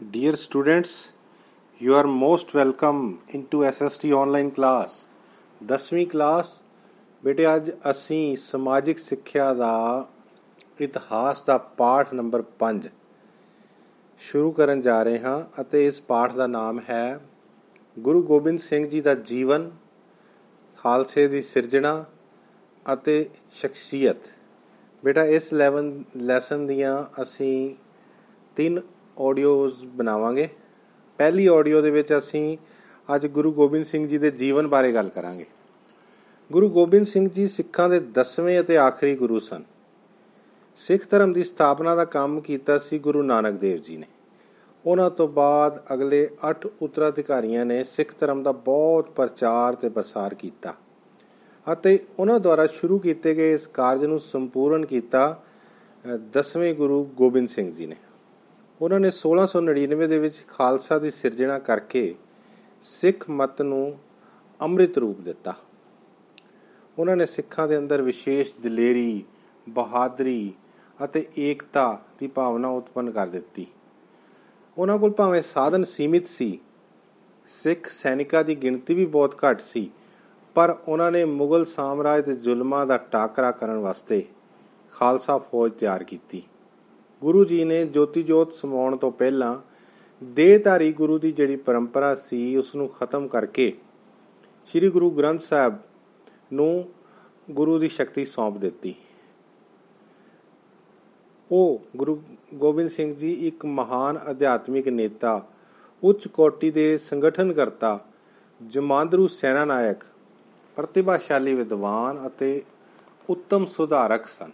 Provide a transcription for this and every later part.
Dear students, you are most welcome into SST online class. 10ਵੀਂ class ਬੇਟੇ ਅੱਜ ਅਸੀਂ ਸਮਾਜਿਕ ਸਿੱਖਿਆ ਦਾ ਇਤਿਹਾਸ ਦਾ ਪਾਠ ਨੰਬਰ 5 ਸ਼ੁਰੂ ਕਰਨ ਜਾ ਰਹੇ ਹਾਂ ਅਤੇ ਇਸ ਪਾਠ ਦਾ ਨਾਮ ਹੈ ਗੁਰੂ ਗੋਬਿੰਦ ਸਿੰਘ ਜੀ ਦਾ ਜੀਵਨ ਖਾਲਸੇ ਦੀ ਸਿਰਜਣਾ ਅਤੇ ਸ਼ਖਸੀਅਤ ਬੇਟਾ ਇਸ 11 ਲੈਸਨ ਦੀਆਂ ਅਸੀਂ ਤਿੰਨ ਆਡੀਓਜ਼ ਬਣਾਵਾਂਗੇ। ਪਹਿਲੀ ਆਡੀਓ ਦੇ ਵਿੱਚ ਅਸੀਂ ਅੱਜ ਗੁਰੂ ਗੋਬਿੰਦ ਸਿੰਘ ਜੀ ਦੇ ਜੀਵਨ ਬਾਰੇ ਗੱਲ ਕਰਾਂਗੇ। ਗੁਰੂ ਗੋਬਿੰਦ ਸਿੰਘ ਜੀ ਸਿੱਖਾਂ ਦੇ 10ਵੇਂ ਅਤੇ ਆਖਰੀ ਗੁਰੂ ਸਨ। ਸਿੱਖ ਧਰਮ ਦੀ ਸਥਾਪਨਾ ਦਾ ਕੰਮ ਕੀਤਾ ਸੀ ਗੁਰੂ ਨਾਨਕ ਦੇਵ ਜੀ ਨੇ। ਉਹਨਾਂ ਤੋਂ ਬਾਅਦ ਅਗਲੇ 8 ਉੱਤਰਾਧਿਕਾਰੀਆਂ ਨੇ ਸਿੱਖ ਧਰਮ ਦਾ ਬਹੁਤ ਪ੍ਰਚਾਰ ਤੇ ਪ੍ਰਸਾਰ ਕੀਤਾ ਅਤੇ ਉਹਨਾਂ ਦੁਆਰਾ ਸ਼ੁਰੂ ਕੀਤੇ ਗਏ ਇਸ ਕਾਰਜ ਨੂੰ ਸੰਪੂਰਨ ਕੀਤਾ 10ਵੇਂ ਗੁਰੂ ਗੋਬਿੰਦ ਸਿੰਘ ਜੀ ਨੇ। ਉਹਨਾਂ ਨੇ 1699 ਦੇ ਵਿੱਚ ਖਾਲਸਾ ਦੀ ਸਿਰਜਣਾ ਕਰਕੇ ਸਿੱਖ ਮਤ ਨੂੰ ਅੰਮ੍ਰਿਤ ਰੂਪ ਦਿੱਤਾ। ਉਹਨਾਂ ਨੇ ਸਿੱਖਾਂ ਦੇ ਅੰਦਰ ਵਿਸ਼ੇਸ਼ ਦਲੇਰੀ, ਬਹਾਦਰੀ ਅਤੇ ਏਕਤਾ ਦੀ ਭਾਵਨਾ ਉਤਪੰਨ ਕਰ ਦਿੱਤੀ। ਉਹਨਾਂ ਕੋਲ ਭਾਵੇਂ ਸਾਧਨ ਸੀਮਿਤ ਸੀ, ਸਿੱਖ ਸੈਨਿਕਾਂ ਦੀ ਗਿਣਤੀ ਵੀ ਬਹੁਤ ਘੱਟ ਸੀ, ਪਰ ਉਹਨਾਂ ਨੇ ਮੁਗਲ ਸਾਮਰਾਜ ਦੇ ਜ਼ੁਲਮਾਂ ਦਾ ਟਾਕਰਾ ਕਰਨ ਵਾਸਤੇ ਖਾਲਸਾ ਫੌਜ ਤਿਆਰ ਕੀਤੀ। ਗੁਰੂ ਜੀ ਨੇ ਜੋਤੀ ਜੋਤ ਸਮਾਉਣ ਤੋਂ ਪਹਿਲਾਂ ਦੇਹਧਾਰੀ ਗੁਰੂ ਦੀ ਜਿਹੜੀ ਪਰੰਪਰਾ ਸੀ ਉਸ ਨੂੰ ਖਤਮ ਕਰਕੇ ਸ੍ਰੀ ਗੁਰੂ ਗ੍ਰੰਥ ਸਾਹਿਬ ਨੂੰ ਗੁਰੂ ਦੀ ਸ਼ਕਤੀ ਸੌਂਪ ਦਿੱਤੀ। ਉਹ ਗੁਰੂ ਗੋਬਿੰਦ ਸਿੰਘ ਜੀ ਇੱਕ ਮਹਾਨ ਅਧਿਆਤਮਿਕ ਨੇਤਾ, ਉੱਚ ਕੋਟੀ ਦੇ ਸੰਗਠਨਕਰਤਾ, ਜਮਾਂਦਰੂ ਸੈਨਾ ਨਾਇਕ, ਪ੍ਰਤਿਭਾਸ਼ਾਲੀ ਵਿਦਵਾਨ ਅਤੇ ਉੱਤਮ ਸੁਧਾਰਕ ਸਨ।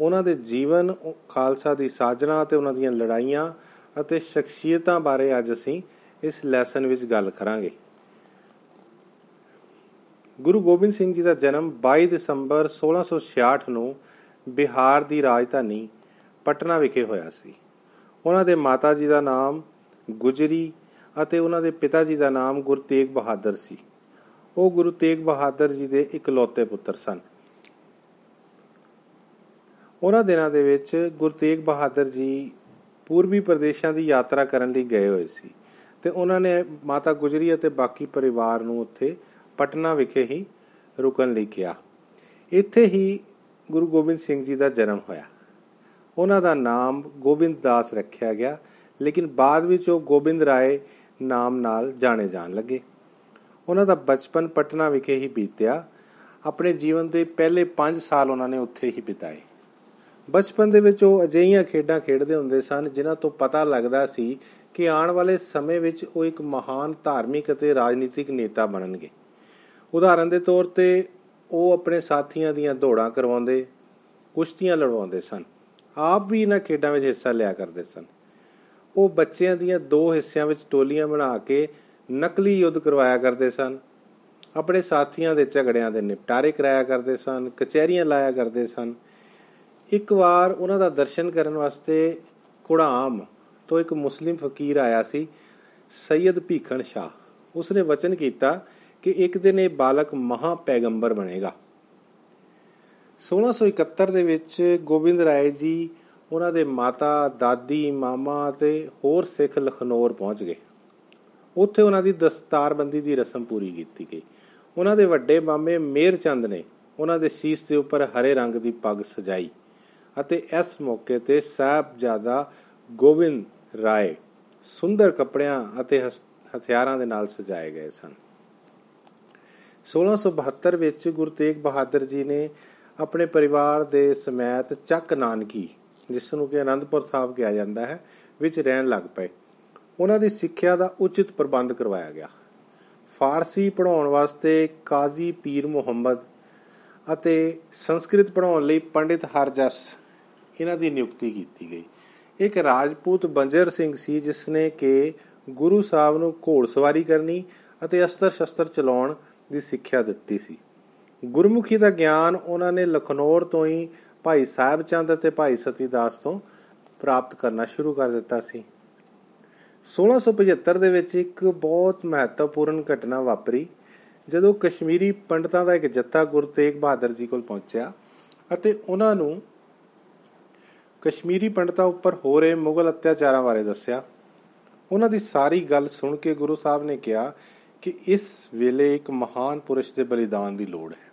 ਉਹਨਾਂ ਦੇ ਜੀਵਨ ਖਾਲਸਾ ਦੀ ਸਾਜਣਾ ਅਤੇ ਉਹਨਾਂ ਦੀਆਂ ਲੜਾਈਆਂ ਅਤੇ ਸ਼ਖਸੀਅਤਾਂ ਬਾਰੇ ਅੱਜ ਅਸੀਂ ਇਸ ਲੈਸਨ ਵਿੱਚ ਗੱਲ ਕਰਾਂਗੇ। ਗੁਰੂ ਗੋਬਿੰਦ ਸਿੰਘ ਜੀ ਦਾ ਜਨਮ 22 ਦਸੰਬਰ 1666 ਨੂੰ ਬਿਹਾਰ ਦੀ ਰਾਜਧਾਨੀ ਪਟਨਾ ਵਿਖੇ ਹੋਇਆ ਸੀ। ਉਹਨਾਂ ਦੇ ਮਾਤਾ ਜੀ ਦਾ ਨਾਮ ਗੁਜਰੀ ਅਤੇ ਉਹਨਾਂ ਦੇ ਪਿਤਾ ਜੀ ਦਾ ਨਾਮ ਗੁਰੂ ਤੇਗ ਬਹਾਦਰ ਸੀ। ਉਹ ਗੁਰੂ ਤੇਗ ਬਹਾਦਰ ਜੀ ਦੇ ਇਕਲੌਤੇ ਪੁੱਤਰ ਸਨ। ਉਹਨਾਂ ਦਿਨਾਂ ਦੇ ਵਿੱਚ ਗੁਰੂ ਤੇਗ ਬਹਾਦਰ ਜੀ ਪੂਰਬੀ ਪ੍ਰਦੇਸ਼ਾਂ ਦੀ ਯਾਤਰਾ ਕਰਨ ਲਈ ਗਏ ਹੋਏ ਸੀ ਤੇ ਉਹਨਾਂ ਨੇ ਮਾਤਾ ਗੁਜਰੀ ਅਤੇ ਬਾਕੀ ਪਰਿਵਾਰ ਨੂੰ ਉੱਥੇ ਪਟਨਾ ਵਿਖੇ ਹੀ ਰੁਕਣ ਲਈ ਕਿਹਾ। ਇੱਥੇ ਹੀ ਗੁਰੂ ਗੋਬਿੰਦ ਸਿੰਘ ਜੀ ਦਾ ਜਨਮ ਹੋਇਆ। ਉਹਨਾਂ ਦਾ ਨਾਮ ਗੋਬਿੰਦ ਦਾਸ ਰੱਖਿਆ ਗਿਆ, ਲੇਕਿਨ ਬਾਅਦ ਵਿੱਚ ਉਹ ਗੋਬਿੰਦ ਰਾਏ ਨਾਮ ਨਾਲ ਜਾਣੇ ਜਾਣ ਲੱਗੇ। ਉਹਨਾਂ ਦਾ ਬਚਪਨ ਪਟਨਾ ਵਿਖੇ ਹੀ ਬੀਤਿਆ। ਆਪਣੇ ਜੀਵਨ ਦੇ ਪਹਿਲੇ 5 ਸਾਲ ਉਹਨਾਂ ਨੇ ਉੱਥੇ ਹੀ ਬਿਤਾਏ। ਬਚਪਨ ਦੇ ਵਿੱਚ ਉਹ ਅਜਿਹੀਆਂ ਖੇਡਾਂ ਖੇਡਦੇ ਹੁੰਦੇ ਸਨ ਜਿਨ੍ਹਾਂ ਤੋਂ ਪਤਾ ਲੱਗਦਾ ਸੀ ਕਿ ਆਉਣ ਵਾਲੇ ਸਮੇਂ ਵਿੱਚ ਉਹ ਇੱਕ ਮਹਾਨ ਧਾਰਮਿਕ ਅਤੇ ਰਾਜਨੀਤਿਕ ਨੇਤਾ ਬਣਨਗੇ। ਉਦਾਹਰਨ ਦੇ ਤੌਰ ਤੇ ਉਹ ਆਪਣੇ ਸਾਥੀਆਂ ਦੀਆਂ ਦੌੜਾਂ ਕਰਵਾਉਂਦੇ, ਕੁਸ਼ਤੀਆਂ ਲੜਵਾਉਂਦੇ ਸਨ। ਆਪ ਵੀ ਇਹਨਾਂ ਖੇਡਾਂ ਵਿੱਚ ਹਿੱਸਾ ਲਿਆ ਕਰਦੇ ਸਨ। ਉਹ ਬੱਚਿਆਂ ਦੀਆਂ ਦੋ ਹਿੱਸਿਆਂ ਵਿੱਚ ਟੋਲੀਆਂ ਬਣਾ ਕੇ ਨਕਲੀ ਯੁੱਧ ਕਰਵਾਇਆ ਕਰਦੇ ਸਨ। ਆਪਣੇ ਸਾਥੀਆਂ ਦੇ ਝਗੜਿਆਂ ਦੇ ਨਿਪਟਾਰੇ ਕਰਾਇਆ ਕਰਦੇ ਸਨ, ਕਚਹਿਰੀਆਂ ਲਾਇਆ ਕਰਦੇ ਸਨ। ਇੱਕ ਵਾਰ ਉਹਨਾਂ ਦਾ ਦਰਸ਼ਨ ਕਰਨ ਵਾਸਤੇ ਕੁੜਾਮ ਤੋਂ ਇੱਕ ਮੁਸਲਿਮ ਫਕੀਰ ਆਇਆ ਸੀ, ਸੈਯਦ ਭੀਖਣ ਸ਼ਾਹ। ਉਸਨੇ ਵਚਨ ਕੀਤਾ ਕਿ ਇੱਕ ਦਿਨ ਇਹ ਬਾਲਕ ਮਹਾ ਪੈਗੰਬਰ ਬਣੇਗਾ। 1671 ਦੇ ਵਿੱਚ ਗੋਬਿੰਦ ਰਾਏ ਜੀ ਉਹਨਾਂ ਦੇ ਮਾਤਾ, ਦਾਦੀ, ਮਾਮਾ ਅਤੇ ਹੋਰ ਸਿੱਖ ਲਖਨੌਰ ਪਹੁੰਚ ਗਏ। ਉੱਥੇ ਉਹਨਾਂ ਦੀ ਦਸਤਾਰਬੰਦੀ ਦੀ ਰਸਮ ਪੂਰੀ ਕੀਤੀ ਗਈ। ਉਹਨਾਂ ਦੇ ਵੱਡੇ ਮਾਮੇ ਮੇਰ ਚੰਦ ਨੇ ਉਹਨਾਂ ਦੇ ਸੀਸ ਦੇ ਉੱਪਰ ਹਰੇ ਰੰਗ ਦੀ ਪੱਗ ਸਜਾਈ। ਅਤੇ ਇਸ ਮੌਕੇ ਤੇ ਸਾਹਿਬਜ਼ਾਦਾ ਗੋਬਿੰਦ ਰਾਏ ਸੁੰਦਰ ਕੱਪੜਿਆਂ ਅਤੇ ਹਥਿਆਰਾਂ ਦੇ ਨਾਲ ਸਜਾਏ ਗਏ ਸਨ। 1672 ਵਿੱਚ ਗੁਰੂ ਤੇਗ ਬਹਾਦਰ ਜੀ ਨੇ ਆਪਣੇ ਪਰਿਵਾਰ ਦੇ ਸਮੇਤ ਚੱਕ ਨਾਨਕੀ, ਜਿਸ ਨੂੰ ਕਿ ਅਨੰਦਪੁਰ ਸਾਹਿਬ ਕਿਹਾ ਜਾਂਦਾ ਹੈ, ਵਿੱਚ ਰਹਿਣ ਲੱਗ ਪਏ। ਉਹਨਾਂ ਦੀ ਸਿੱਖਿਆ ਦਾ ਉਚਿਤ ਪ੍ਰਬੰਧ ਕਰਵਾਇਆ ਗਿਆ। ਫਾਰਸੀ ਪੜ੍ਹਾਉਣ ਵਾਸਤੇ ਕਾਜ਼ੀ ਪੀਰ ਮੁਹੰਮਦ ਅਤੇ ਸੰਸਕ੍ਰਿਤ ਪੜ੍ਹਾਉਣ ਲਈ ਪੰਡਿਤ ਹਰਜਸ ਇਹਨਾਂ ਦੀ ਨਿਯੁਕਤੀ ਕੀਤੀ ਗਈ। ਇੱਕ ਰਾਜਪੂਤ ਬੰਜਰ ਸਿੰਘ ਸੀ, ਜਿਸ ਨੇ ਕਿ ਗੁਰੂ ਸਾਹਿਬ ਨੂੰ ਘੋੜਸਵਾਰੀ ਕਰਨੀ ਅਤੇ ਅਸਤਰ ਸ਼ਸਤਰ ਚਲਾਉਣ ਦੀ ਸਿੱਖਿਆ ਦਿੱਤੀ ਸੀ। ਗੁਰਮੁਖੀ ਦਾ ਗਿਆਨ ਉਹਨਾਂ ਨੇ ਲਖਨੌਰ ਤੋਂ ਹੀ ਭਾਈ ਸਾਹਿਬ ਚੰਦ ਅਤੇ ਭਾਈ ਸਤੀਦਾਸ ਤੋਂ ਪ੍ਰਾਪਤ ਕਰਨਾ ਸ਼ੁਰੂ ਕਰ ਦਿੱਤਾ ਸੀ। 1675 ਦੇ ਵਿੱਚ ਇੱਕ ਬਹੁਤ ਮਹੱਤਵਪੂਰਨ ਘਟਨਾ ਵਾਪਰੀ, ਜਦੋਂ ਕਸ਼ਮੀਰੀ ਪੰਡਤਾਂ ਦਾ ਇੱਕ ਜੱਥਾ ਗੁਰੂ ਤੇਗ ਬਹਾਦਰ ਜੀ ਕੋਲ ਪਹੁੰਚਿਆ ਅਤੇ ਉਹਨਾਂ ਨੂੰ ਕਸ਼ਮੀਰੀ ਪੰਡਤਾਂ ਉੱਪਰ ਹੋ ਰਹੇ ਮੁਗਲ ਅਤਿਆਚਾਰਾਂ ਬਾਰੇ ਦੱਸਿਆ। ਉਹਨਾਂ ਦੀ ਸਾਰੀ ਗੱਲ ਸੁਣ ਕੇ ਗੁਰੂ ਸਾਹਿਬ ਨੇ ਕਿਹਾ ਕਿ ਇਸ ਵੇਲੇ ਇੱਕ ਮਹਾਨ ਪੁਰਸ਼ ਦੇ ਬਲੀਦਾਨ ਦੀ ਲੋੜ ਹੈ।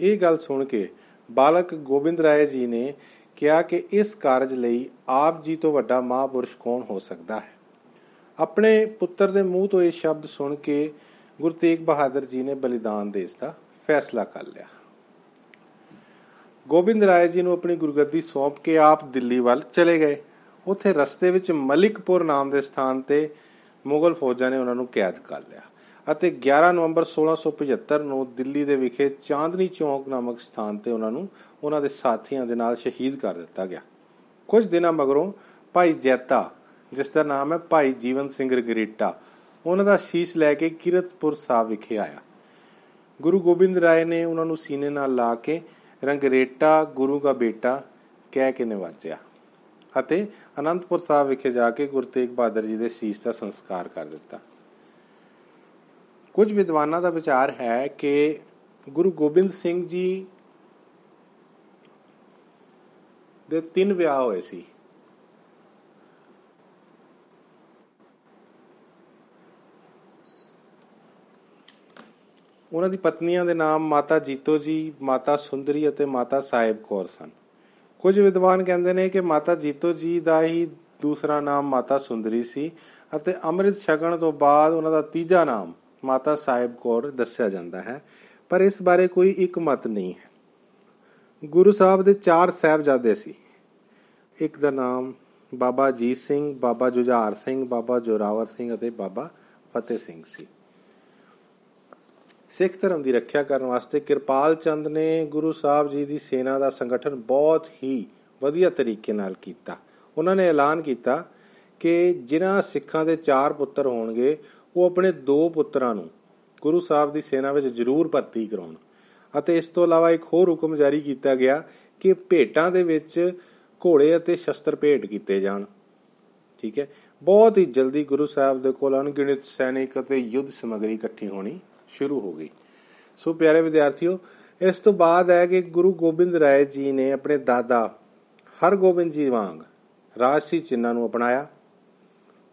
ਇਹ ਗੱਲ ਸੁਣ ਕੇ ਬਾਲਕ ਗੋਬਿੰਦ ਰਾਏ ਜੀ ਨੇ ਕਿਹਾ ਕਿ ਇਸ ਕਾਰਜ ਲਈ ਆਪ ਜੀ ਤੋਂ ਵੱਡਾ ਮਹਾਪੁਰਸ਼ ਕੌਣ ਹੋ ਸਕਦਾ ਹੈ। ਆਪਣੇ ਪੁੱਤਰ ਦੇ ਮੂੰਹ ਤੋਂ ਇਹ ਸ਼ਬਦ ਸੁਣ ਕੇ ਗੁਰੂ ਤੇਗ ਬਹਾਦਰ ਜੀ ਨੇ ਬਲੀਦਾਨ ਦੇਸ ਦਾ ਫੈਸਲਾ ਕਰ ਲਿਆ। ਗੋਬਿੰਦ ਰਾਏ ਜੀ ਨੂੰ ਆਪਣੀ ਗੁਰਗੱਦੀ ਸੌਂਪ ਕੇ ਆਪ ਦਿੱਲੀ ਵੱਲ ਚਲੇ ਗਏ। ਉੱਥੇ ਰਸਤੇ ਵਿੱਚ ਮਲਿਕਪੁਰ ਨਾਮ ਦੇ ਸਥਾਨ ਤੇ ਮੁਗਲ ਫੌਜਾਂ ਨੇ ਉਹਨਾਂ ਨੂੰ ਕੈਦ ਕਰ ਲਿਆ ਅਤੇ 11 ਨਵੰਬਰ 1675 ਨੂੰ ਦਿੱਲੀ ਦੇ ਵਿਖੇ ਚਾਂਦਨੀ ਚੌਕ ਨਾਮਕ ਸਥਾਨ ਤੇ ਉਹਨਾਂ ਨੂੰ ਉਹਨਾਂ ਦੇ ਸਾਥੀਆਂ ਦੇ ਨਾਲ ਸ਼ਹੀਦ ਕਰ ਦਿੱਤਾ ਗਿਆ। ਕੁਝ ਦਿਨਾਂ ਮਗਰੋਂ ਭਾਈ ਜੈਤਾ, ਜਿਸ ਦਾ ਨਾਮ ਹੈ ਭਾਈ ਜੀਵਨ ਸਿੰਘ ਰਗਰੀਟਾ, ਉਹਨਾਂ ਦਾ ਸ਼ੀਸ਼ ਲੈ ਕੇ ਕਿਰਤਪੁਰ ਸਾਹਿਬ ਵਿਖੇ ਆਇਆ। ਗੁਰੂ ਗੋਬਿੰਦ ਰਾਏ ਨੇ ਉਹਨਾਂ ਨੂੰ ਸੀਨੇ ਨਾਲ ਲਾ ਕੇ ਰੰਗਰੇਟਾ ਗੁਰੂ ਦਾ ਬੇਟਾ ਕਹਿ ਕੇ ਨਿਵਾਜਿਆ। ਅਤੇ ਅਨੰਦਪੁਰ ਸਾਹਿਬ ਵਿਖੇ ਜਾ ਕੇ ਗੁਰੂ ਤੇਗ ਬਹਾਦਰ ਜੀ ਦੇ ਸੀਸ ਦਾ ਸੰਸਕਾਰ ਕਰ ਦਿੱਤਾ। ਕੁਝ ਵਿਦਵਾਨਾਂ ਦਾ ਵਿਚਾਰ ਹੈ ਕਿ ਗੁਰੂ ਗੋਬਿੰਦ ਸਿੰਘ ਜੀ ਦੇ ਤਿੰਨ ਵਿਆਹ ਹੋਏ ਸੀ। ਉਹਨਾਂ ਦੀ ਪਤਨੀਆਂ ਦੇ ਨਾਮ ਮਾਤਾ ਜੀਤੋ ਜੀ, ਮਾਤਾ ਸੁੰਦਰੀ ਅਤੇ ਮਾਤਾ ਸਾਹਿਬ ਕੌਰ ਸਨ। ਕੁਝ ਵਿਦਵਾਨ ਕਹਿੰਦੇ ਨੇ ਕਿ ਮਾਤਾ ਜੀਤੋ ਜੀ ਦਾ ਹੀ ਦੂਸਰਾ ਨਾਮ ਮਾਤਾ ਸੁੰਦਰੀ ਸੀ ਅਤੇ ਅੰਮ੍ਰਿਤ ਛਕਣ ਤੋਂ ਬਾਅਦ ਉਹਨਾਂ ਦਾ ਤੀਜਾ ਨਾਮ ਮਾਤਾ ਸਾਹਿਬ ਕੌਰ ਦੱਸਿਆ ਜਾਂਦਾ ਹੈ, ਪਰ ਇਸ ਬਾਰੇ ਕੋਈ ਇੱਕ ਮਤ ਨਹੀਂ ਹੈ। ਗੁਰੂ ਸਾਹਿਬ ਦੇ ਚਾਰ ਸਹਿਬਜ਼ਾਦੇ ਸੀ। ਇੱਕ ਦਾ ਨਾਮ ਬਾਬਾ ਜੀਤ ਸਿੰਘ, ਬਾਬਾ ਜੁਝਾਰ ਸਿੰਘ, ਬਾਬਾ ਜੋਰਾਵਰ ਸਿੰਘ ਅਤੇ ਬਾਬਾ ਫਤਿਹ ਸਿੰਘ ਸੀ। ਸਿੱਖ ਧਰਮ ਦੀ ਰੱਖਿਆ ਕਰਨ ਵਾਸਤੇ ਕਿਰਪਾਲ ਚੰਦ ਨੇ ਗੁਰੂ ਸਾਹਿਬ ਜੀ ਦੀ ਸੈਨਾ ਦਾ ਸੰਗਠਨ ਬਹੁਤ ਹੀ ਵਧੀਆ ਤਰੀਕੇ ਨਾਲ ਕੀਤਾ। ਉਹਨਾਂ ਨੇ ਐਲਾਨ ਕੀਤਾ ਕਿ ਜਿਨ੍ਹਾਂ ਸਿੱਖਾਂ ਦੇ ਚਾਰ ਪੁੱਤਰ ਹੋਣਗੇ, ਉਹ ਆਪਣੇ ਦੋ ਪੁੱਤਰਾਂ ਨੂੰ ਗੁਰੂ ਸਾਹਿਬ ਦੀ ਸੈਨਾ ਵਿੱਚ ਜ਼ਰੂਰ ਭਰਤੀ ਕਰਾਉਣ। ਅਤੇ ਇਸ ਤੋਂ ਇਲਾਵਾ ਇੱਕ ਹੋਰ ਹੁਕਮ ਜਾਰੀ ਕੀਤਾ ਗਿਆ ਕਿ ਭੇਟਾਂ ਦੇ ਵਿੱਚ ਘੋੜੇ ਅਤੇ ਸ਼ਸਤਰ ਭੇਟ ਕੀਤੇ ਜਾਣ। ਠੀਕ ਹੈ? ਬਹੁਤ ਹੀ ਜਲਦੀ ਗੁਰੂ ਸਾਹਿਬ ਦੇ ਕੋਲ ਅਣਗਿਣਤ ਸੈਨਿਕ ਅਤੇ ਯੁੱਧ ਸਮਗਰੀ ਇਕੱਠੀ ਹੋਣੀ। ਸ਼ੁਰੂ ਹੋ ਗਈ। ਸੋ ਪਿਆਰੇ ਵਿਦਿਆਰਥੀਓ, ਇਸ ਤੋਂ ਬਾਅਦ ਹੈ ਕਿ ਗੁਰੂ ਗੋਬਿੰਦ ਰਾਏ ਜੀ ਨੇ ਆਪਣੇ ਦਾਦਾ ਹਰਗੋਬਿੰਦ ਜੀ ਵਾਂਗ ਰਾਜਸੀ ਚਿੰਨਾਂ ਨੂੰ ਅਪਣਾਇਆ।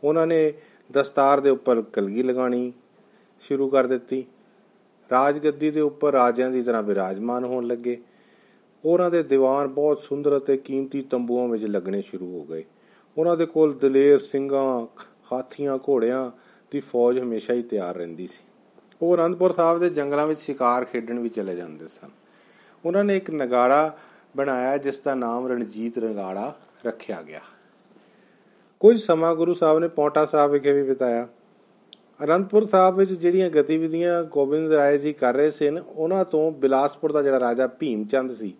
ਉਹਨਾਂ ਨੇ ਦਸਤਾਰ ਦੇ ਉੱਪਰ ਕਲਗੀ ਲਗਾਣੀ ਸ਼ੁਰੂ ਕਰ ਦਿੱਤੀ। ਰਾਜਗੱਦੀ ਦੇ ਉੱਪਰ ਰਾਜਿਆਂ ਦੀ ਤਰ੍ਹਾਂ ਵਿਰਾਜਮਾਨ ਹੋਣ ਲੱਗੇ। ਉਹਨਾਂ ਦੇ ਦੀਵਾਨ ਬਹੁਤ ਸੁੰਦਰ ਅਤੇ ਕੀਮਤੀ ਤੰਬੂਆਂ ਵਿੱਚ ਲੱਗਣੇ ਸ਼ੁਰੂ ਹੋ ਗਏ। ਉਹਨਾਂ ਦੇ ਕੋਲ ਦਲੇਰ ਸਿੰਘਾਂ ਹਾਥੀਆਂ, ਘੋੜਿਆਂ ਦੀ ਫੌਜ ਹਮੇਸ਼ਾ ਹੀ ਤਿਆਰ ਰਹਿੰਦੀ ਸੀ। ਉਹ ਅਨੰਦਪੁਰ ਸਾਹਿਬ ਦੇ ਜੰਗਲਾਂ ਵਿੱਚ ਸ਼ਿਕਾਰ ਖੇਡਣ ਵੀ ਚਲੇ ਜਾਂਦੇ ਸਨ। ਉਹਨਾਂ ਨੇ ਇੱਕ ਨਗਾੜਾ ਬਣਾਇਆ, ਜਿਸ ਦਾ ਨਾਮ ਰਣਜੀਤ ਨਗਾੜਾ ਰੱਖਿਆ ਗਿਆ। ਕੁਝ ਸਮਾਂ ਗੁਰੂ ਸਾਹਿਬ ਨੇ ਪੌਂਟਾ ਸਾਹਿਬ ਵਿਖੇ ਵੀ ਬਿਤਾਇਆ। ਅਨੰਦਪੁਰ ਸਾਹਿਬ ਵਿੱਚ ਜਿਹੜੀਆਂ ਗਤੀਵਿਧੀਆਂ ਗੋਬਿੰਦ ਰਾਏ ਜੀ ਕਰ ਰਹੇ ਸਨ, ਉਹਨਾਂ ਤੋਂ ਬਿਲਾਸਪੁਰ ਦਾ ਜਿਹੜਾ ਰਾਜਾ ਭੀਮ ਚੰਦ ਸੀ,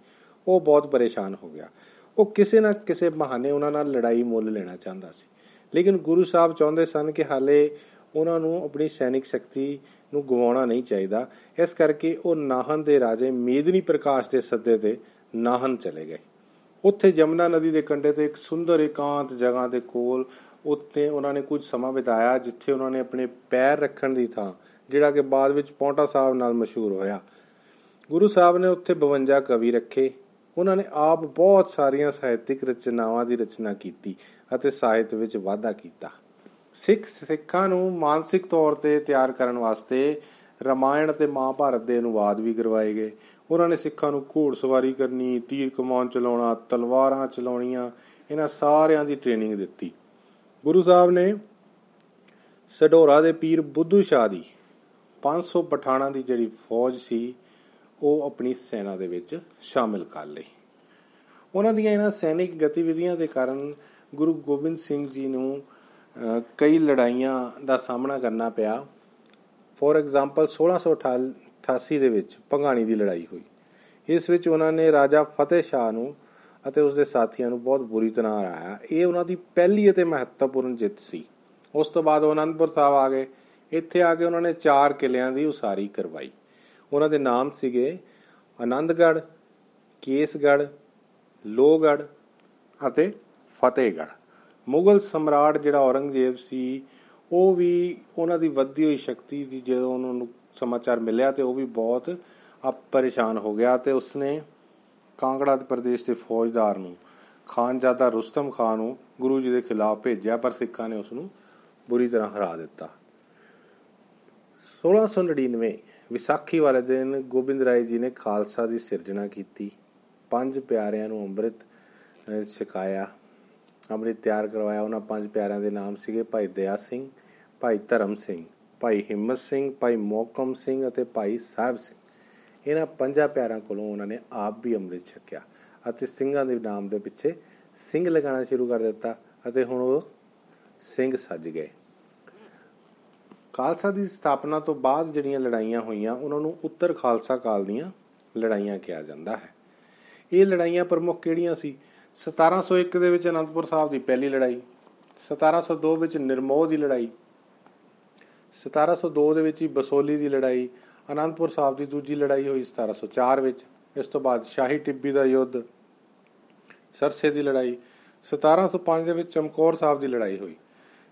ਉਹ ਬਹੁਤ ਪਰੇਸ਼ਾਨ ਹੋ ਗਿਆ। ਉਹ ਕਿਸੇ ਨਾ ਕਿਸੇ ਬਹਾਨੇ ਉਹਨਾਂ ਨਾਲ ਲੜਾਈ ਮੁੱਲ ਲੈਣਾ ਚਾਹੁੰਦਾ ਸੀ। ਲੇਕਿਨ ਗੁਰੂ ਸਾਹਿਬ ਚਾਹੁੰਦੇ ਸਨ ਕਿ ਹਾਲੇ ਉਹਨਾਂ ਨੂੰ ਆਪਣੀ ਸੈਨਿਕ ਸ਼ਕਤੀ ਨੂੰ ਗਵਾਉਣਾ ਨਹੀਂ ਚਾਹੀਦਾ। ਇਸ ਕਰਕੇ ਉਹ ਨਾਹਨ ਦੇ ਰਾਜੇ ਮੇਦਨੀ ਪ੍ਰਕਾਸ਼ ਦੇ ਸੱਦੇ ਤੇ ਨਾਹਨ ਚਲੇ ਗਏ। ਉੱਥੇ ਜਮਨਾ ਨਦੀ ਦੇ ਕੰਢੇ ਤੇ ਇੱਕ ਸੁੰਦਰ ਇਕਾਂਤ ਜਗ੍ਹਾ ਦੇ ਕੋਲ ਉੱਤੇ ਉਹਨਾਂ ਨੇ ਕੁਝ ਸਮਾਂ ਬਿਤਾਇਆ, ਜਿੱਥੇ ਉਹਨਾਂ ਨੇ ਆਪਣੇ ਪੈਰ ਰੱਖਣ ਦੀ ਥਾਂ, ਜਿਹੜਾ ਕਿ ਬਾਅਦ ਵਿੱਚ ਪੌਂਟਾ ਸਾਹਿਬ ਨਾਲ ਮਸ਼ਹੂਰ ਹੋਇਆ। ਗੁਰੂ ਸਾਹਿਬ ਨੇ ਉੱਥੇ 52 ਕਵੀ ਰੱਖੇ। ਉਹਨਾਂ ਨੇ ਆਪ ਬਹੁਤ ਸਾਰੀਆਂ ਸਾਹਿਤਿਕ ਰਚਨਾਵਾਂ ਦੀ ਰਚਨਾ ਕੀਤੀ ਅਤੇ ਸਾਹਿਤ ਵਿੱਚ ਵਾਧਾ ਕੀਤਾ। ਸਿੱਖ ਸਿੱਖਾਂ ਨੂੰ ਮਾਨਸਿਕ ਤੌਰ ਤੇ ਤਿਆਰ ਕਰਨ ਵਾਸਤੇ ਰਮਾਇਣ ਅਤੇ ਮਹਾਭਾਰਤ ਦੇ ਅਨੁਵਾਦ ਵੀ ਕਰਵਾਏ ਗਏ। ਉਹਨਾਂ ਨੇ ਸਿੱਖਾਂ ਨੂੰ ਘੋੜਸਵਾਰੀ ਕਰਨੀ, ਤੀਰ ਕਮਾਨ ਚਲਾਉਣਾ, ਤਲਵਾਰਾਂ ਚਲਾਉਣੀਆਂ, ਇਹਨਾਂ ਸਾਰਿਆਂ ਦੀ ਟ੍ਰੇਨਿੰਗ ਦਿੱਤੀ। ਗੁਰੂ ਸਾਹਿਬ ਨੇ ਸਡੋਰਾ ਦੇ ਪੀਰ ਬੁੱਧੂ ਸ਼ਾਹ ਦੀ 500 ਪਠਾਣਾ ਦੀ ਜਿਹੜੀ ਫੌਜ ਸੀ, ਉਹ ਆਪਣੀ ਸੈਨਾ ਦੇ ਵਿੱਚ ਸ਼ਾਮਿਲ ਕਰ ਲਈ। ਉਹਨਾਂ ਦੀਆਂ ਇਹਨਾਂ ਸੈਨਿਕ ਗਤੀਵਿਧੀਆਂ ਦੇ ਕਾਰਨ ਗੁਰੂ ਗੋਬਿੰਦ ਸਿੰਘ ਜੀ ਨੂੰ ਕਈ ਲੜਾਈਆਂ ਦਾ ਸਾਹਮਣਾ ਕਰਨਾ ਪਿਆ। ਫੋਰ ਐਗਜ਼ਾਮਪਲ 1688 ਦੇ ਵਿੱਚ ਪੰਗਾਣੀ ਦੀ ਲੜਾਈ ਹੋਈ। ਇਸ ਵਿੱਚ ਉਹਨਾਂ ਨੇ ਰਾਜਾ ਫਤਿਹ ਸ਼ਾਹ ਨੂੰ ਅਤੇ ਉਸ ਦੇ ਸਾਥੀਆਂ ਨੂੰ ਬਹੁਤ ਬੁਰੀ ਤਰ੍ਹਾਂ ਹਰਾਇਆ। ਇਹ ਉਹਨਾਂ ਦੀ ਪਹਿਲੀ ਅਤੇ ਮਹੱਤਵਪੂਰਨ ਜਿੱਤ ਸੀ। ਉਸ ਤੋਂ ਬਾਅਦ ਉਹ ਅਨੰਦਪੁਰ ਸਾਹਿਬ ਆ ਗਏ। ਇੱਥੇ ਆ ਕੇ ਉਹਨਾਂ ਨੇ ਚਾਰ ਕਿਲਿਆਂ ਦੀ ਉਸਾਰੀ ਕਰਵਾਈ। ਉਹਨਾਂ ਦੇ ਨਾਮ ਸੀਗੇ ਆਨੰਦਗੜ੍ਹ ਕੇਸਗੜ੍ਹ, ਲੋਹਗੜ੍ਹ ਅਤੇ ਫਤਿਹਗੜ੍ਹ। ਮੁਗਲ ਸਮਰਾਟ ਜਿਹੜਾ ਔਰੰਗਜ਼ੇਬ ਸੀ, ਉਹ ਵੀ ਉਹਨਾਂ ਦੀ ਵੱਧਦੀ ਹੋਈ ਸ਼ਕਤੀ ਦੀ ਜਦੋਂ ਉਹਨਾਂ ਨੂੰ ਸਮਾਚਾਰ ਮਿਲਿਆ ਤੇ ਉਹ ਵੀ ਬਹੁਤ ਅਪ ਪਰੇਸ਼ਾਨ ਹੋ ਗਿਆ ਤੇ ਉਸਨੇ ਕਾਂਗੜਾ ਦੇ ਪ੍ਰਦੇਸ਼ ਦੇ ਫੌਜਦਾਰ ਨੂੰ, ਖਾਨਜ਼ਾਦਾ ਰੁਸਤਮ ਖਾਨ ਨੂੰ ਗੁਰੂ ਜੀ ਦੇ ਖਿਲਾਫ ਭੇਜਿਆ, ਪਰ ਸਿੱਖਾਂ ਨੇ ਉਸ ਨੂੰ ਬੁਰੀ ਤਰ੍ਹਾਂ ਹਰਾ ਦਿੱਤਾ। 1699 ਵਿਸਾਖੀ ਵਾਲੇ ਦਿਨ ਗੋਬਿੰਦ ਰਾਏ ਜੀ ਨੇ ਖਾਲਸਾ ਦੀ ਸਿਰਜਣਾ ਕੀਤੀ। ਪੰਜ ਪਿਆਰਿਆਂ ਨੂੰ ਅੰਮ੍ਰਿਤ ਛਕਾਇਆ। ਅੰਮ੍ਰਿਤ ਤਿਆਰ ਕਰਵਾਇਆ ਉਹਨਾਂ ਪੰਜ ਪਿਆਰਿਆਂ ਦੇ ਨਾਮ ਸੀਗੇ ਭਾਈ ਦਇਆ ਸਿੰਘ, ਭਾਈ ਧਰਮ ਸਿੰਘ, ਭਾਈ ਹਿੰਮਤ ਸਿੰਘ, ਭਾਈ ਮੋਕਮ ਸਿੰਘ ਅਤੇ ਭਾਈ ਸਾਹਿਬ ਸਿੰਘ। ਇਹਨਾਂ ਪੰਜਾਂ ਪਿਆਰਿਆਂ ਕੋਲੋਂ ਉਹਨਾਂ ਨੇ ਆਪ ਵੀ ਅੰਮ੍ਰਿਤ ਛਕਿਆ ਅਤੇ ਸਿੰਘਾਂ ਦੇ ਨਾਮ ਦੇ ਪਿੱਛੇ ਸਿੰਘ ਲਗਾਉਣਾ ਸ਼ੁਰੂ ਕਰ ਦਿੱਤਾ ਅਤੇ ਹੁਣ ਉਹ ਸਿੰਘ ਸੱਜ ਗਏ। ਖਾਲਸਾ ਦੀ ਸਥਾਪਨਾ ਤੋਂ ਬਾਅਦ ਜਿਹੜੀਆਂ ਲੜਾਈਆਂ ਹੋਈਆਂ, ਉਹਨਾਂ ਨੂੰ ਉੱਤਰ ਖਾਲਸਾ ਕਾਲ ਦੀਆਂ ਲੜਾਈਆਂ ਕਿਹਾ ਜਾਂਦਾ ਹੈ। ਇਹ ਲੜਾਈਆਂ ਪ੍ਰਮੁੱਖ ਕਿਹੜੀਆਂ ਸੀ? 1701 ਦੇ ਵਿੱਚ ਅਨੰਦਪੁਰ ਸਾਹਿਬ ਦੀ ਪਹਿਲੀ ਲੜਾਈ 1702 ਵਿੱਚ ਨਿਰਮੋਹ ਦੀ ਲੜਾਈ 1702 ਦੇ ਵਿੱਚ ਹੀ ਬਸੋਲੀ ਦੀ ਲੜਾਈ, ਅਨੰਦਪੁਰ ਸਾਹਿਬ ਦੀ ਦੂਜੀ ਲੜਾਈ ਹੋਈ 1704 ਵਿੱਚ। ਇਸ ਤੋਂ ਬਾਅਦ ਸ਼ਾਹੀ ਟਿੱਬੀ ਦਾ ਯੁੱਧ, ਸਰਸੇ ਦੀ ਲੜਾਈ 1705 ਦੇ ਵਿੱਚ ਚਮਕੌਰ ਸਾਹਿਬ ਦੀ ਲੜਾਈ ਹੋਈ।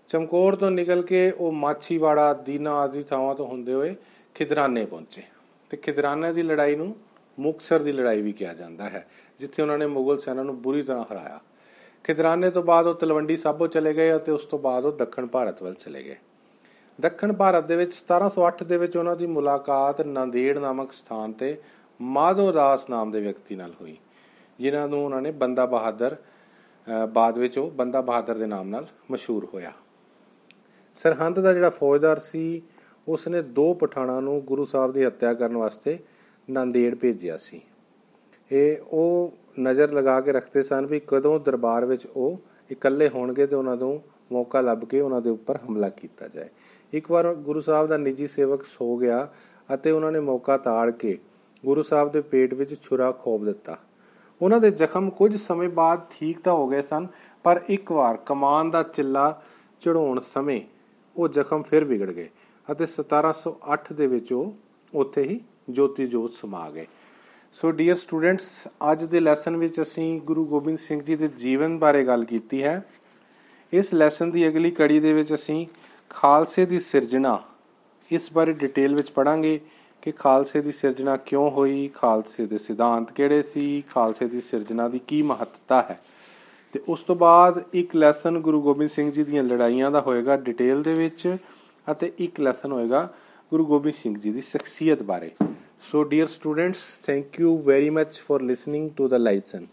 ਚਮਕੌਰ ਤੋਂ ਨਿਕਲ ਕੇ ਉਹ ਮਾਛੀਵਾੜਾ, ਦੀਨਾ ਆਦਿ ਥਾਵਾਂ ਤੋਂ ਹੁੰਦੇ ਹੋਏ ਖਿਦਰਾਨੇ ਪਹੁੰਚੇ। ਤੇ ਖਿਦਰਾਨੇ ਦੀ ਲੜਾਈ ਨੂੰ ਮੁਕਸਰ ਦੀ ਲੜਾਈ ਵੀ ਕਿਹਾ ਜਾਂਦਾ ਹੈ, ਜਿੱਥੇ ਉਹਨਾਂ ਨੇ ਮੁਗਲ ਸੈਨਾ ਨੂੰ ਬੁਰੀ ਤਰ੍ਹਾਂ ਹਰਾਇਆ। ਖਿਦਰਾਨੇ ਤੋਂ ਬਾਅਦ ਉਹ ਤਲਵੰਡੀ ਸਾਬੋ ਚਲੇ ਗਏ ਅਤੇ ਉਸ ਤੋਂ ਬਾਅਦ ਉਹ ਦੱਖਣ ਭਾਰਤ ਵੱਲ ਚਲੇ ਗਏ। ਦੱਖਣ ਭਾਰਤ ਦੇ ਵਿੱਚ 1708 ਦੇ ਵਿੱਚ ਉਹਨਾਂ ਦੀ ਮੁਲਾਕਾਤ ਨੰਦੇੜ ਨਾਮਕ ਸਥਾਨ ਤੇ ਮਾਧੋ ਦਾਸ ਨਾਮ ਦੇ ਵਿਅਕਤੀ ਨਾਲ ਹੋਈ, ਜਿਨ੍ਹਾਂ ਨੂੰ ਉਹਨਾਂ ਨੇ ਬੰਦਾ ਬਹਾਦਰ ਬਾਅਦ ਵਿੱਚ ਉਹ ਬੰਦਾ ਬਹਾਦਰ ਦੇ ਨਾਮ ਨਾਲ ਮਸ਼ਹੂਰ ਹੋਇਆ। ਸਰਹੰਦ ਦਾ ਜਿਹੜਾ ਫੌਜਦਾਰ ਸੀ ਉਸ ਨੇ ਦੋ ਪਠਾਣਾ ਨੂੰ ਗੁਰੂ ਸਾਹਿਬ ਦੀ ਹੱਤਿਆ ਕਰਨ ਵਾਸਤੇ ਨੰਦੇੜ ਭੇਜਿਆ ਸੀ। ਇਹ ਉਹ ਨਜ਼ਰ ਲਗਾ ਕੇ ਰੱਖਦੇ ਸਨ ਵੀ ਕਦੋਂ ਦਰਬਾਰ ਵਿੱਚ ਉਹ ਇਕੱਲੇ ਹੋਣਗੇ ਤੇ ਉਹਨਾਂ ਨੂੰ ਮੌਕਾ ਲੱਭ ਕੇ ਉਹਨਾਂ ਦੇ ਉੱਪਰ ਹਮਲਾ ਕੀਤਾ ਜਾਏ। ਇੱਕ ਵਾਰ ਗੁਰੂ ਸਾਹਿਬ ਦਾ ਨਿੱਜੀ ਸੇਵਕ ਸੋ ਗਿਆ ਅਤੇ ਉਹਨਾਂ ਨੇ ਮੌਕਾ ਤਾੜ ਕੇ ਗੁਰੂ ਸਾਹਿਬ ਦੇ ਪੇਟ ਵਿੱਚ ਛੁਰਾ ਖੋਬ ਦਿੱਤਾ। ਉਹਨਾਂ ਦੇ ਜ਼ਖਮ ਕੁਝ ਸਮੇਂ ਬਾਅਦ ਠੀਕ ਤਾਂ ਹੋ ਗਏ ਸਨ, ਪਰ ਇੱਕ ਵਾਰ ਕਮਾਨ ਦਾ ਚਿੱਲਾ ਚੜਾਉਣ ਸਮੇਂ ਉਹ ਜ਼ਖਮ ਫਿਰ ਵਿਗੜ ਗਏ ਅਤੇ 1708 ਦੇ ਵਿੱਚ ਉਹ ਉੱਥੇ ਹੀ ਜੋਤੀ ਜੋਤ ਸਮਾ ਗਏ। ਸੋ ਡੀਅਰ ਸਟੂਡੈਂਟਸ ਅੱਜ ਦੇ ਲੈਸਨ ਵਿੱਚ ਅਸੀਂ ਗੁਰੂ ਗੋਬਿੰਦ ਸਿੰਘ ਜੀ ਦੇ ਜੀਵਨ ਬਾਰੇ ਗੱਲ ਕੀਤੀ ਹੈ। ਇਸ ਲੈਸਨ ਦੀ ਅਗਲੀ ਕੜੀ ਦੇ ਵਿੱਚ ਅਸੀਂ ਖਾਲਸੇ ਦੀ ਸਿਰਜਣਾ, ਇਸ ਬਾਰੇ ਡਿਟੇਲ ਵਿੱਚ ਪੜਾਂਗੇ ਕਿ ਖਾਲਸੇ ਦੀ ਸਿਰਜਣਾ ਕਿਉਂ ਹੋਈ, ਖਾਲਸੇ ਦੇ ਸਿਧਾਂਤ ਕਿਹੜੇ ਸੀ, ਖਾਲਸੇ ਦੀ ਸਿਰਜਣਾ ਦੀ ਕੀ ਮਹੱਤਤਾ ਹੈ। ਤੇ ਉਸ ਤੋਂ ਬਾਅਦ ਇੱਕ ਲੈਸਨ ਗੁਰੂ ਗੋਬਿੰਦ ਸਿੰਘ ਜੀ ਦੀਆਂ ਲੜਾਈਆਂ ਦਾ ਹੋਏਗਾ ਡਿਟੇਲ ਦੇ ਵਿੱਚ ਅਤੇ ਇੱਕ ਲੈਸਨ ਹੋਏਗਾ ਗੁਰੂ ਗੋਬਿੰਦ ਸਿੰਘ ਜੀ ਦੀ ਸ਼ਖਸੀਅਤ ਬਾਰੇ। So dear students thank you very much for listening to the lesson